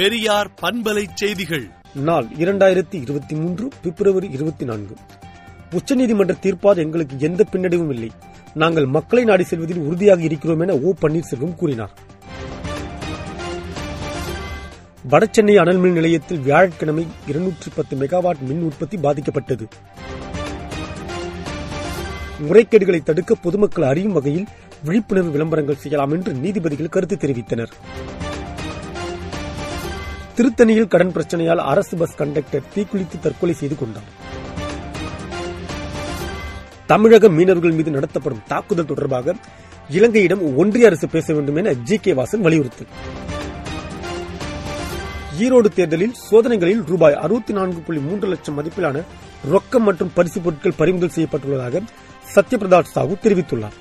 பெரியார் பண்பலை செய்திகள். நாள் இரண்டாயிரத்தி இருபத்தி மூன்று பிப்ரவரி இருபத்தி நான்கு. உச்சநீதிமன்ற தீர்ப்பால் எங்களுக்கு எந்த பின்னடைவும் இல்லை. நாங்கள் மக்களை நாடி செல்வதில் உறுதியாக இருக்கிறோம் என ஓ பன்னீர்செல்வம் கூறினார். வடசென்னை அனல் மின் நிலையத்தில் வியாழக்கிழமை இருநூற்றி பத்து மெகாவாட் மின் உற்பத்தி பாதிக்கப்பட்டது. முறைகேடுகளை தடுக்க பொதுமக்கள் அறியும் வகையில் விழிப்புணர்வு விளம்பரங்கள் செய்யலாம் என்று நீதிபதிகள் கருத்து தெரிவித்தனர். திருத்தணியில் கடன் பிரச்சனையால் அரசு பஸ் கண்டக்டர் தீக்குளித்து தற்கொலை செய்து கொண்டார். தமிழக மீனவர்கள் மீது நடத்தப்படும் தாக்குதல் தொடர்பாக இலங்கையிடம் ஒன்றிய அரசு பேச வேண்டும் என ஜி கே வாசன் வலியுறுத்தல். ஈரோடு தேர்தலில் சோதனைகளில் ரூபாய் அறுபத்தி நான்கு புள்ளி மூன்று லட்சம் மதிப்பிலான ரொக்கம் மற்றும் பரிசு பொருட்கள் பறிமுதல் செய்யப்பட்டுள்ளதாக சத்யபிரதா சாஹூ தெரிவித்துள்ளார்.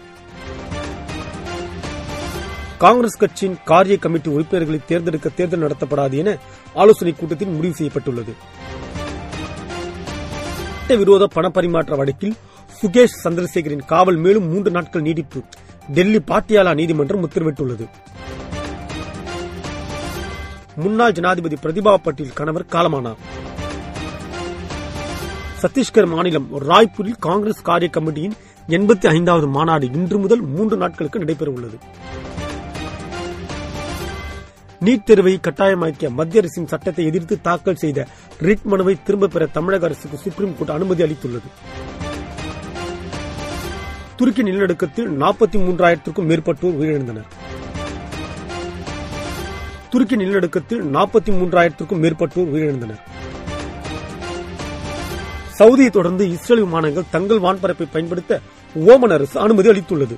காங்கிரஸ் கட்சியின் காரிய கமிட்டி உறுப்பினர்களை தேர்ந்தெடுக்க தேர்தல் நடத்தப்படாது என ஆலோசனைக் கூட்டத்தில் முடிவு செய்யப்பட்டுள்ளது. விரோத பணப்பரிமாற்ற வழக்கில் சுகேஷ் சந்திரசேகரின் காவல் மேலும் மூன்று நாட்கள் நீடிப்பு. டெல்லி பாட்டியாலா நீதிமன்றம் உத்தரவிட்டுள்ளது. முன்னாள் ஜனாதிபதி பிரதிபா பட்டேல் கணவர் காலமானார். சத்தீஸ்கர் மாநிலம் ராய்ப்பூரில் காங்கிரஸ் காரிய கமிட்டியின் எண்பத்தி ஐந்தாவது மாநாடு இன்று முதல் மூன்று நாட்களுக்கு நடைபெறவுள்ளது. நீட் தேர்வை கட்டாயமாக்கிய மத்திய அரசின் சட்டத்தை எதிர்த்து தாக்கல் செய்த ரிட் மனுவை திரும்பப் பெற தமிழக அரசுக்கு சுப்ரீம் கோர்ட் அனுமதி அளித்துள்ளது. துருக்கி நிலநடுக்கத்தில் நாற்பத்தி மூன்றாயிரத்திற்கும் மேற்பட்டோர் உயிரிழந்தனர். துருக்கி நிலநடுக்கத்தில் நாற்பத்தி மூன்றாயிரத்திற்கும் மேற்பட்டோர் உயிரிழந்தனர். சவுதியை தொடர்ந்து இஸ்ரேல் விமானங்கள் தங்கள் வான்பரப்பை பயன்படுத்த ஓமன் அரசு அனுமதி அளித்துள்ளது.